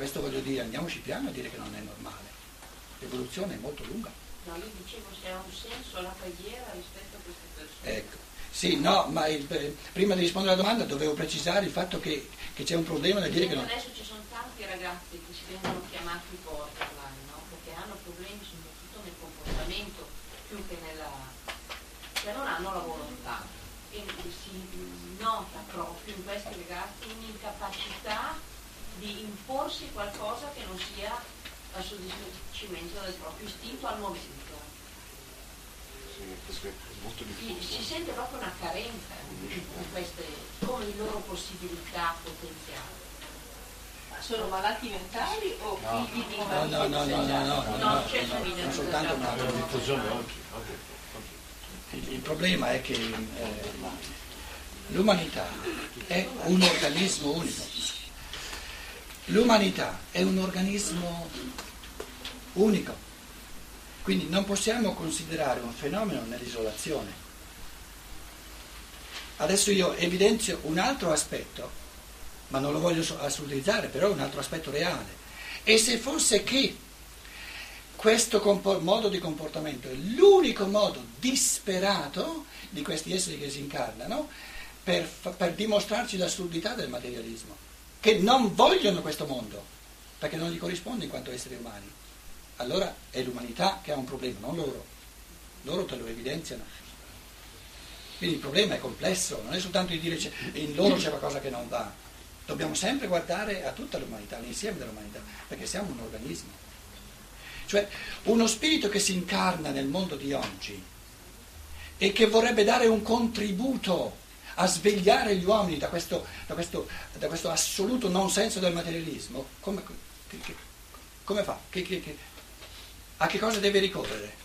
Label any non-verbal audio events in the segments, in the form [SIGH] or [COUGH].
Questo voglio dire, andiamoci piano a dire che non è normale. L'evoluzione è molto lunga. No, io dicevo se ha un senso la preghiera rispetto a queste persone. Ecco. Sì, no, ma il, eh, prima di rispondere alla domanda dovevo precisare il fatto che, che c'è un problema nel dire che non... Adesso ci sono tanti ragazzi che si vengono chiamati borderline, no? perché hanno problemi soprattutto nel comportamento più che nella... che non hanno la volontà. E si nota proprio in questi ragazzi un'incapacità di imporsi qualcosa che non sia a soddisfacimento del proprio istinto al momento diffuso. Si sente proprio una carenza in queste, come le loro possibilità potenziali. Sono malati mentali o no. figli di no, no, no, no, no, no, no, no, non soltanto una diffusione oggi. Il, il problema è che eh, l'umanità è un organismo unico. L'umanità è un organismo unico. Quindi non possiamo considerare un fenomeno nell'isolazione. Adesso io evidenzio un altro aspetto, ma non lo voglio assolutizzare, però è un altro aspetto reale. E se fosse che questo compor- modo di comportamento è l'unico modo disperato di questi esseri che si incarnano per, per dimostrarci l'assurdità del materialismo, che non vogliono questo mondo, perché non gli corrisponde in quanto esseri umani allora è l'umanità che ha un problema, non loro. Loro te lo evidenziano. Quindi il problema è complesso, non è soltanto di dire che in loro c'è qualcosa che non va. Dobbiamo sempre guardare a tutta l'umanità, all'insieme dell'umanità, perché siamo un organismo. Cioè uno spirito che si incarna nel mondo di oggi e che vorrebbe dare un contributo a svegliare gli uomini da questo, da questo, da questo assoluto non senso del materialismo, come, che, come fa? Che, a che cosa deve ricorrere?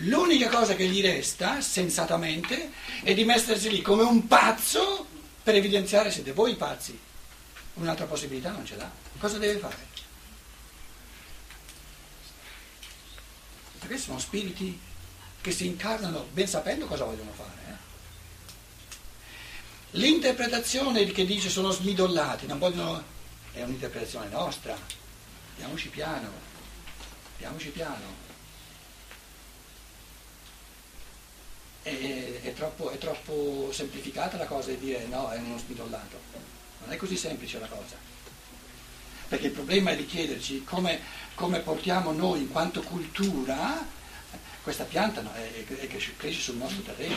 L'unica cosa che gli resta, sensatamente, è di mettersi lì come un pazzo per evidenziare siete voi pazzi. Un'altra possibilità non ce l'ha. Cosa deve fare? Perché sono spiriti che si incarnano ben sapendo cosa vogliono fare. Eh? L'interpretazione che dice sono smidollati, non vogliono, è un'interpretazione nostra, Andiamoci piano, andiamoci piano. È, è, troppo, è, troppo, semplificata la cosa di dire no, è uno smidollato. Non è così semplice la cosa. Perché il problema è di chiederci come, come portiamo noi in quanto cultura questa pianta no, è, è, cresce sul nostro terreno.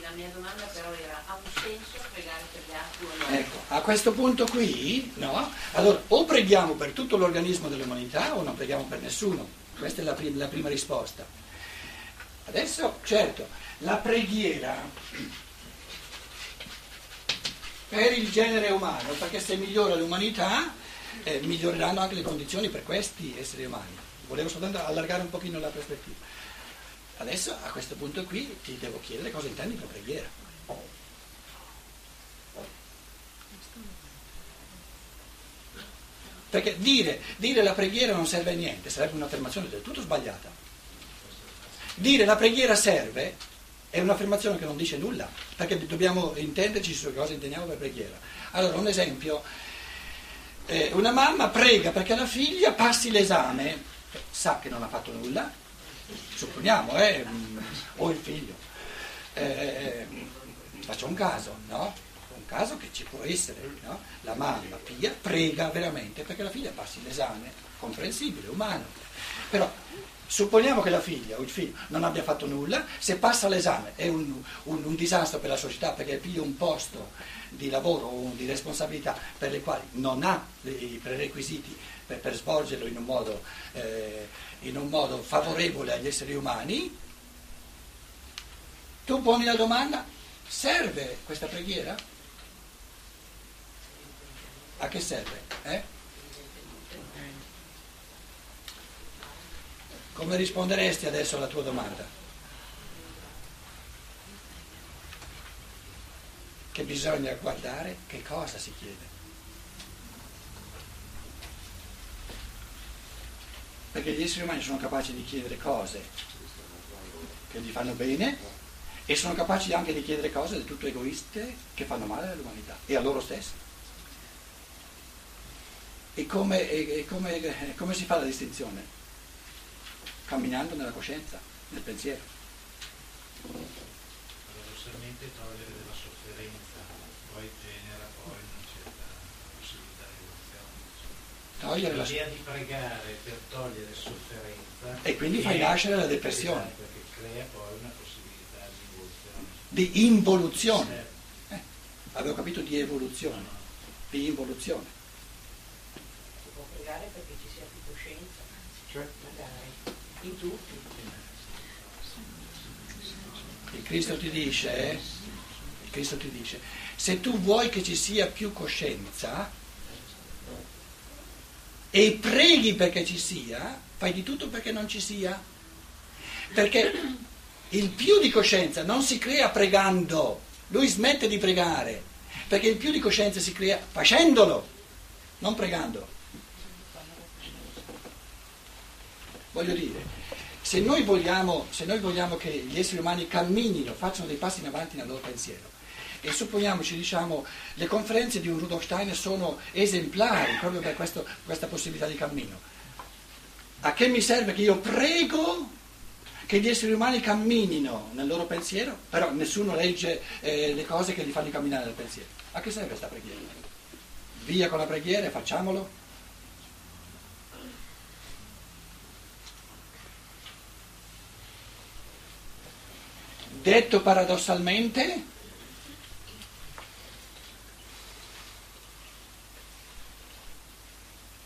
La mia domanda però era, ha un senso pregare per gli altri o no? Ecco, a questo punto qui, no? Allora, o preghiamo per tutto l'organismo dell'umanità o non preghiamo per nessuno. Questa è la, prim- la prima risposta. Adesso, certo, la preghiera per il genere umano, perché se migliora l'umanità, eh, miglioreranno anche le condizioni per questi esseri umani. Volevo soltanto allargare un pochino la prospettiva. Adesso a questo punto qui ti devo chiedere cosa intendi per preghiera. Perché dire, dire la preghiera non serve a niente, sarebbe un'affermazione del tutto sbagliata. Dire la preghiera serve è un'affermazione che non dice nulla, perché dobbiamo intenderci su cosa intendiamo per preghiera. Allora, un esempio, eh, una mamma prega perché la figlia passi l'esame, sa che non ha fatto nulla, supponiamo, eh, o il figlio. Eh, eh, faccio un caso, no? Un caso che ci può essere, no? La mamma pia, prega veramente perché la figlia passi l'esame, comprensibile, umano. Però supponiamo che la figlia o il figlio non abbia fatto nulla, se passa l'esame è un, un, un disastro per la società perché piglia un posto di lavoro o di responsabilità per le quali non ha i prerequisiti per, per svolgerlo in un modo eh, in un modo favorevole agli esseri umani, tu poni la domanda, serve questa preghiera? A che serve? Eh? Come risponderesti adesso alla tua domanda? Che bisogna guardare che cosa si chiede. perché gli esseri umani sono capaci di chiedere cose che gli fanno bene e sono capaci anche di chiedere cose del tutto egoiste che fanno male all'umanità e a loro stessi. E come, e come, come si fa la distinzione? Camminando nella coscienza, nel pensiero. Paradossalmente togliere della sofferenza poi genera poi una certa possibilità di evoluzione. Togliere la L'idea di pregare per togliere sofferenza E quindi fai nascere la depressione. Perché crea poi una possibilità di evoluzione. di involuzione. Certo. Eh, avevo capito di evoluzione, di involuzione. Si può pregare perché ci sia più coscienza, Cioè, magari, il Cristo ti dice, eh, Cristo ti dice, se tu vuoi che ci sia più coscienza e preghi perché ci sia, fai di tutto perché non ci sia. Perché il più di coscienza non si crea pregando, lui smette di pregare, perché il più di coscienza si crea facendolo, non pregando. Voglio dire, se noi vogliamo, se noi vogliamo che gli esseri umani camminino, facciano dei passi in avanti nel loro pensiero, e supponiamoci, diciamo, le conferenze di un Rudolf Steiner sono esemplari proprio per questo- questa possibilità di cammino. A che mi serve che io prego che gli esseri umani camminino nel loro pensiero, però nessuno legge eh, le cose che li fanno camminare nel pensiero? A che serve questa preghiera? Via con la preghiera e facciamolo? Detto paradossalmente,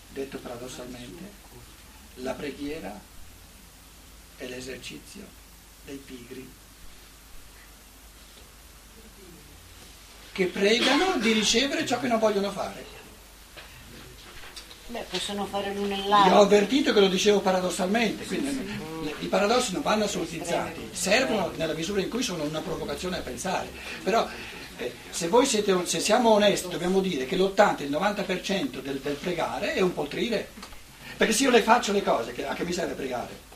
detto paradossalmente, la preghiera è l'esercizio dei pigri che pregano di ricevere ciò che non vogliono fare. Beh, possono fare l'uno e Io ho l'altro. avvertito che lo dicevo paradossalmente, quindi le- i paradossi non vanno assolutizzati, servono nella misura in cui sono una provocazione a pensare. Però eh, se voi siete, se siamo onesti dobbiamo dire che l'80, il 90% del, del pregare è un poltrire. Perché se io le faccio le cose, che- a che mi serve pregare?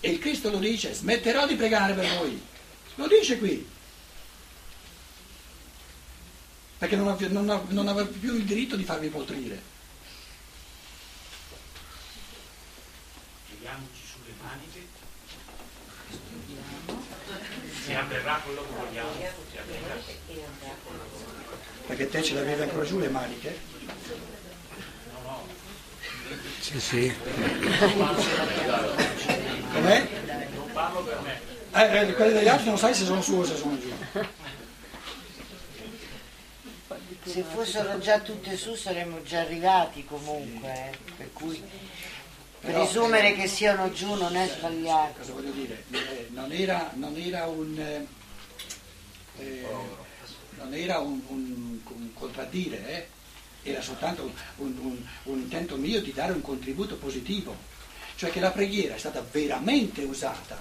E il Cristo lo dice, smetterò di pregare per voi. Lo dice qui. Perché non, non, non aveva più il diritto di farvi poltrire. Pieghiamoci sulle maniche e avverrà quello che vogliamo. Perché te ce l'avevi ancora giù le maniche? Sì, sì. Com'è? Non parlo per me. Eh, eh, quelle degli altri non sai se sono su o se sono giù. Se fossero già tutte su saremmo già arrivati comunque, eh. per cui presumere che siano giù non è sbagliato. Cosa voglio dire? Eh, non era, non era un... eh, eh, non era un, un- un contraddire, eh? era soltanto un- un intento mio di dare un contributo positivo, cioè che la preghiera è stata veramente usata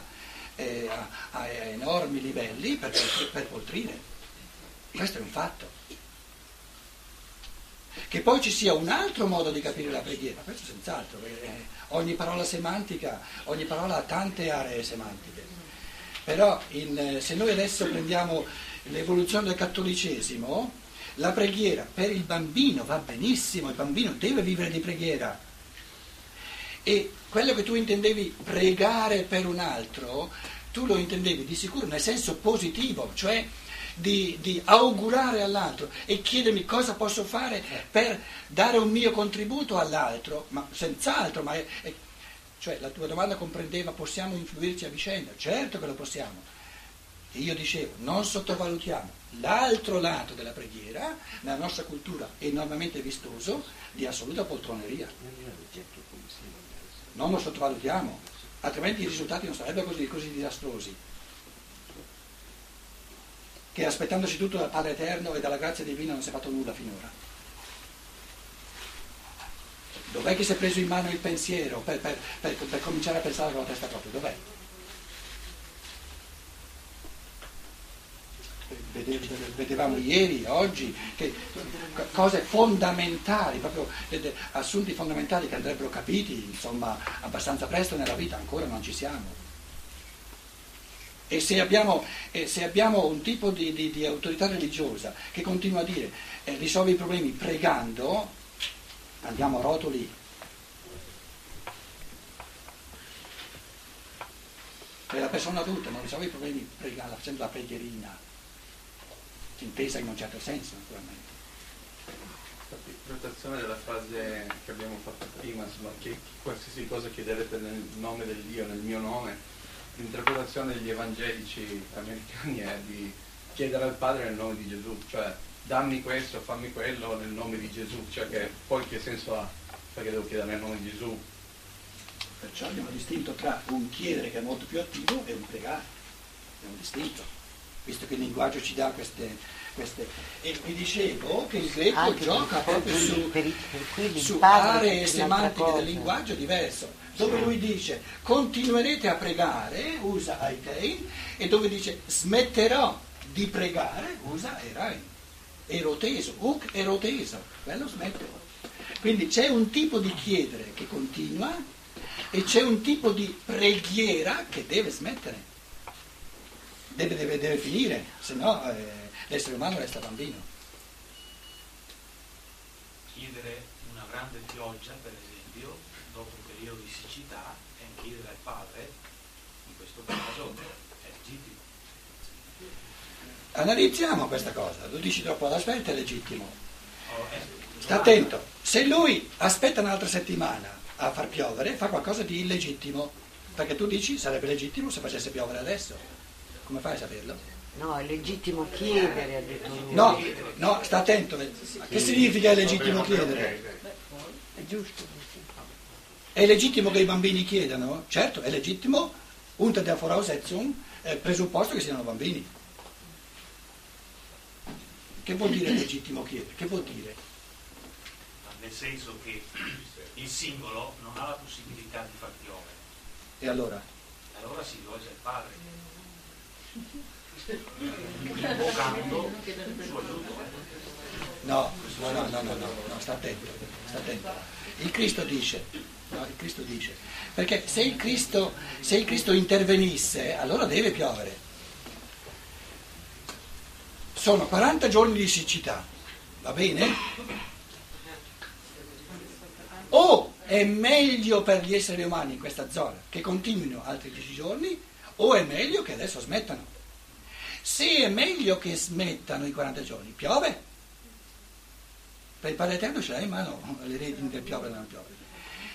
eh, a, a enormi livelli per, per poltrire. Questo è un fatto. Che poi ci sia un altro modo di capire la preghiera, questo senz'altro, eh, ogni parola semantica, ogni parola ha tante aree semantiche. Però in, eh, se noi adesso prendiamo l'evoluzione del cattolicesimo, la preghiera per il bambino va benissimo, il bambino deve vivere di preghiera. E quello che tu intendevi pregare per un altro, tu lo intendevi di sicuro nel senso positivo, cioè di, di augurare all'altro e chiedermi cosa posso fare per dare un mio contributo all'altro, ma senz'altro, ma è- è- cioè la tua domanda comprendeva possiamo influirci a vicenda, certo che lo possiamo. E io dicevo, non sottovalutiamo l'altro lato della preghiera, nella nostra cultura enormemente vistoso, di assoluta poltroneria. Non lo sottovalutiamo, altrimenti i risultati non sarebbero così, così disastrosi. Che aspettandoci tutto dal Padre Eterno e dalla grazia divina non si è fatto nulla finora. Dov'è che si è preso in mano il pensiero per, per- per- per cominciare a pensare con la testa propria? Dov'è? Vede- Vedevamo ieri, oggi, che co- cose fondamentali, proprio assunti fondamentali che andrebbero capiti, insomma, abbastanza presto nella vita, ancora non ci siamo. E se abbiamo, e se abbiamo un tipo di, di, di, autorità religiosa che continua a dire eh, risolvi i problemi pregando, andiamo a rotoli. E la persona adulta non risolve i problemi pregando, facendo la preghierina, intesa in un certo senso naturalmente. L'interpretazione della frase che abbiamo fatto prima, insomma, che qualsiasi cosa chiederete nel nome del Dio, nel mio nome, l'interpretazione degli evangelici americani è di chiedere al Padre nel nome di Gesù, cioè dammi questo, fammi quello nel nome di Gesù, cioè che poi che senso ha? Perché devo chiedere nel nome di Gesù? Perciò abbiamo distinto tra un chiedere che è molto più attivo e un pregare, abbiamo distinto, visto che il linguaggio ci dà queste, queste. E vi dicevo che il greco Anche gioca per- proprio su, per- per su aree semantiche del linguaggio diverso, dove lui dice continuerete a pregare, usa aitein, e dove dice smetterò di pregare, usa erain, eroteso, uk eroteso, quello smetterò. Quindi c'è un tipo di chiedere che continua e c'è un tipo di preghiera che deve smettere, deve, deve- deve finire, se no eh, l'essere umano resta bambino. chiedere una grande pioggia, per esempio, dopo un periodo di siccità, e chiedere al padre, in questo caso, è legittimo. Analizziamo questa cosa, lo dici troppo alla svelta è legittimo. Oh, è- Sta attento, se lui aspetta un'altra settimana a far piovere, fa qualcosa di illegittimo, perché tu dici sarebbe legittimo se facesse piovere adesso. Come fai a saperlo? No, è legittimo chiedere, ha detto lui. No, no, sta attento. Che significa è legittimo chiedere? È giusto. È legittimo che i bambini chiedano? Certo, è legittimo, unter der Voraussetzung, presupposto che siano bambini. Che vuol dire legittimo chiedere? Che vuol dire? nel senso che il singolo non ha la possibilità di far piovere, E allora? allora si rivolge al padre, [LAUGHS] invocando no, no, no, no, no, no, sta attento, sta attento. Il Cristo dice, no, il Cristo dice, perché se il Cristo, se il Cristo intervenisse, allora deve piovere. Sono 40 giorni di siccità, va bene? O è meglio per gli esseri umani in questa zona che continuino altri 10 giorni, o è meglio che adesso smettano. Se è meglio che smettano i 40 giorni, piove. Per il Padre Eterno ce l'hai in mano le redini del piovere e non piovere.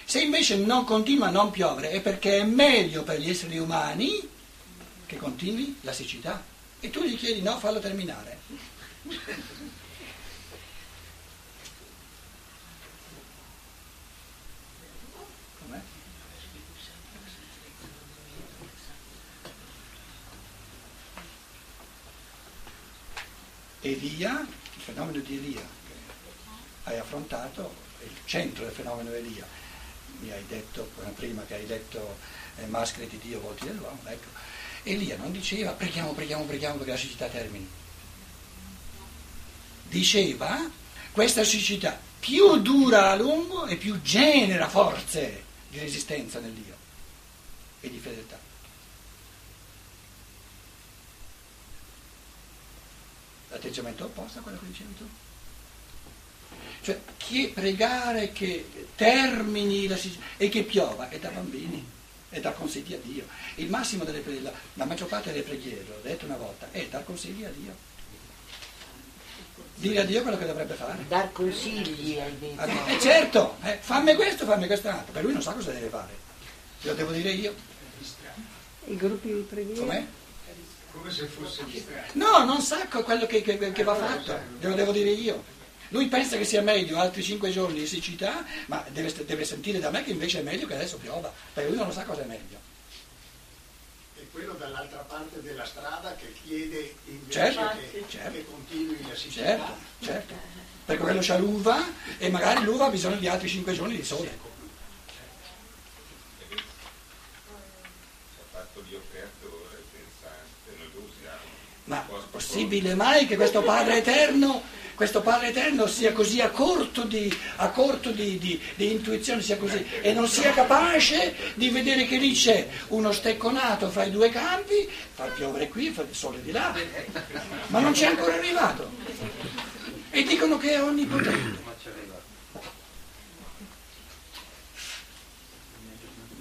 Se invece non continua a non piovere è perché è meglio per gli esseri umani che continui la siccità. E tu gli chiedi no, fallo terminare. Com'è? Elia, il fenomeno di Elia che hai affrontato, il centro del fenomeno Elia. Mi hai detto prima che hai letto eh, Maschere di Dio, volti dell'uomo, ecco. Elia non diceva preghiamo, preghiamo, preghiamo perché la siccità termini. Diceva questa siccità più dura a lungo e più genera forze di resistenza nel Dio e di fedeltà. L'atteggiamento opposto a quello che dicevi tu. Cioè, chi pregare che termini la e che piova è da bambini, è dar consigli a Dio. Il massimo delle preghiere, la, maggior parte delle preghiere, l'ho detto una volta, è dar consigli a Dio. Dire a Dio quello che dovrebbe fare. Dar consigli hai Ah, detto. Eh certo, eh, fammi questo, fammi quest'altro, per lui non sa cosa deve fare. Lo devo dire io. I gruppi di preghiera? Com'è? Come se fosse distratto. No, non sa quello che, che- che va fatto, glielo devo dire io. Lui pensa che sia meglio altri cinque giorni di siccità, ma deve, deve sentire da me che invece è meglio che adesso piova, perché lui non lo sa cosa è meglio. E quello dall'altra parte della strada che chiede invece Certo, che, certo. che continui la siccità. Certo, certo. Perché quello c'ha l'uva e magari l'uva ha bisogno di altri cinque giorni di sole. fatto Dio creatore pensante, noi lo usiamo. Ma possibile mai che questo Padre eterno questo Padre Eterno sia così a corto, di, a corto di, di, di, intuizione, sia così, e non sia capace di vedere che lì c'è uno stecconato fra i due campi, fa piovere qui, fa il sole di là, ma non c'è ancora arrivato. E dicono che è onnipotente.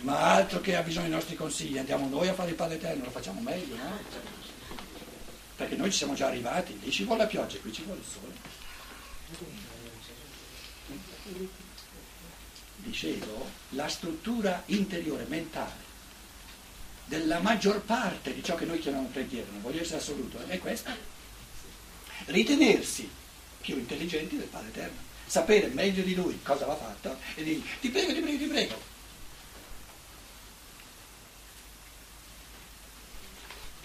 Ma altro che ha bisogno dei nostri consigli, andiamo noi a fare il Padre Eterno, lo facciamo meglio, no? Perché noi ci siamo già arrivati, lì ci vuole la pioggia, qui ci vuole il sole. Dicevo, la struttura interiore, mentale, della maggior parte di ciò che noi chiamiamo preghiera, non voglio essere assoluto, è questa. Ritenersi più intelligenti del Padre Eterno, sapere meglio di Lui cosa va fatto e dire ti prego, ti prego, ti prego,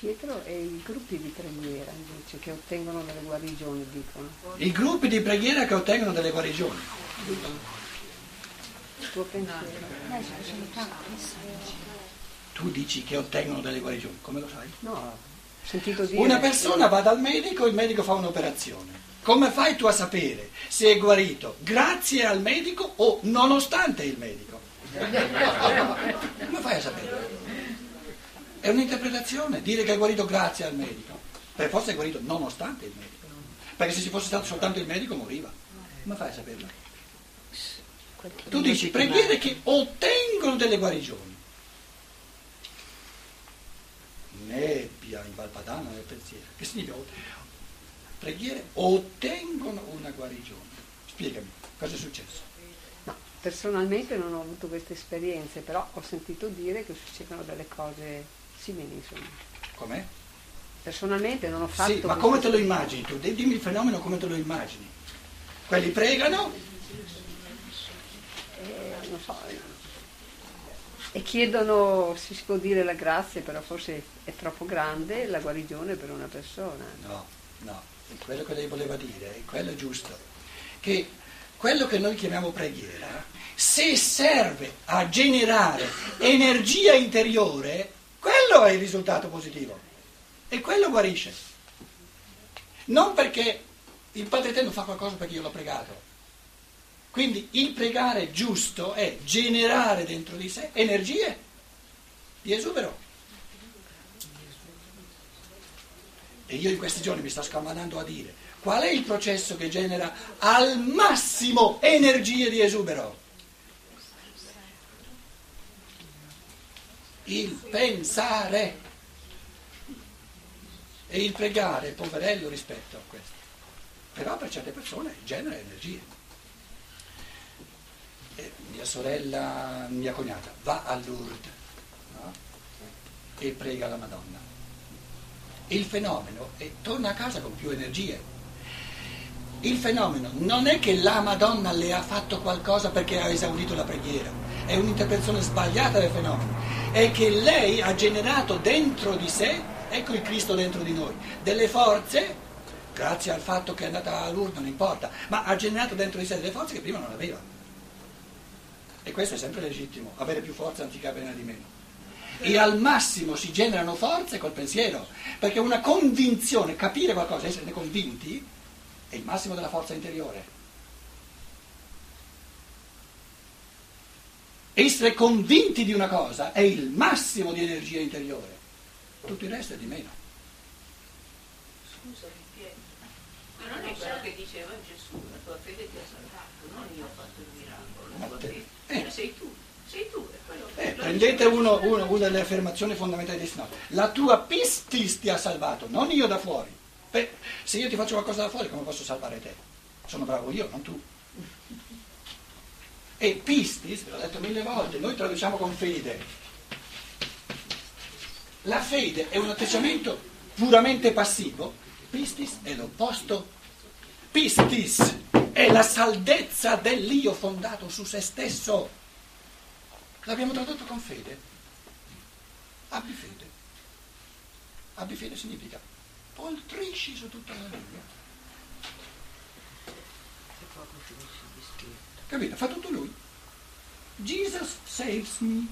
Pietro e i gruppi di preghiera invece che ottengono delle guarigioni, dicono. I gruppi di preghiera che ottengono delle guarigioni. Il tuo pensiero. Tu dici che ottengono delle guarigioni, come lo sai? No, ho sentito dire. Una persona va dal medico, il medico fa un'operazione. Come fai tu a sapere se è guarito grazie al medico o nonostante il medico? [LAUGHS] Come fai a sapere? È un'interpretazione, dire che è guarito grazie al medico, per forza è guarito nonostante il medico, perché se ci fosse stato soltanto il medico moriva. Come fai a saperlo? Tu dici preghiere che ottengono delle guarigioni. Nebbia in Valpadana nel pensiero. Che significa? Preghiere ottengono una guarigione. Spiegami, cosa è successo? No, personalmente non ho avuto queste esperienze, però ho sentito dire che succedono delle cose simili, insomma. Com'è? Personalmente non ho fatto... Sì, ma come te lo immagini tu? Dimmi il fenomeno come te lo immagini. Quelli pregano? Eh, non so, e chiedono, si può dire la grazia, però forse è troppo grande la guarigione per una persona. No, no, quello che lei voleva dire, è quello giusto, che quello che noi chiamiamo preghiera, se serve a generare energia interiore, quello è il risultato positivo. E quello guarisce. Non perché il Padre Eterno fa qualcosa perché io l'ho pregato. Quindi il pregare giusto è generare dentro di sé energie di esubero. E io in questi giorni mi sto scamanando a dire qual è il processo che genera al massimo energie di esubero. Il pensare e il pregare, poverello rispetto a questo. Però per certe persone genera energia. E mia sorella, mia cognata, va a Lourdes no? e prega la Madonna. Il fenomeno è torna a casa con più energie. Il fenomeno non è che la Madonna le ha fatto qualcosa perché ha esaurito la preghiera, è un'interpretazione sbagliata del fenomeno è che lei ha generato dentro di sé, ecco il Cristo dentro di noi, delle forze, grazie al fatto che è andata a Lourdes, non importa, ma ha generato dentro di sé delle forze che prima non aveva. E questo è sempre legittimo, avere più forza anziché averne di meno. E al massimo si generano forze col pensiero, perché una convinzione, capire qualcosa, esserne convinti, è il massimo della forza interiore. Essere convinti di una cosa è il massimo di energia interiore, tutto il resto è di meno. Scusami Pietro, ma non è quello che diceva Gesù, la tua fede ti ha salvato, non io ho fatto il miracolo, la tua fede, eh. sei tu, sei tu. È quello che eh, prendete uno, uno, una delle affermazioni fondamentali di Sinod. La tua pistis ti ha salvato, non io da fuori. Beh, se io ti faccio qualcosa da fuori, come posso salvare te? Sono bravo io, non tu. E pistis, ve l'ho detto mille volte, noi traduciamo con fede. La fede è un atteggiamento puramente passivo, pistis è l'opposto. Pistis è la saldezza dell'io fondato su se stesso. L'abbiamo tradotto con fede. Abbi fede. Abbi fede significa poltrisci su tutta la Bibbia. Capito? Fa tutto lui. Jesus saves me.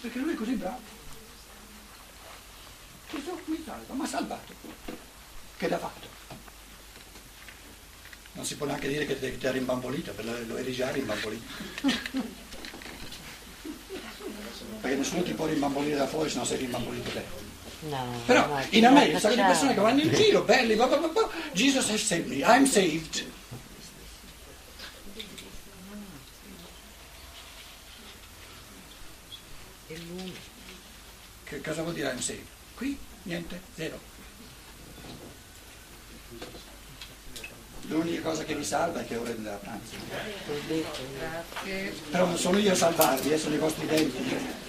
Perché lui è così bravo. Gesù mi salva, mi ha salvato. Che l'ha fatto? Non si può neanche dire che ti ha rimbambolito, lo eri già rimbambolito. Perché nessuno ti può rimbambolire da fuori se non sei rimbambolito te. No, Però no, in America sono facciamo. persone che vanno in giro, belli, blah, blah, blah. Jesus has saved me, I'm saved. Che cosa vuol dire I'm saved? Qui niente, zero. L'unica cosa che vi salva è che ora è da pranzo. T'ho detto. Però non sono io a salvarvi, eh, sono i vostri denti.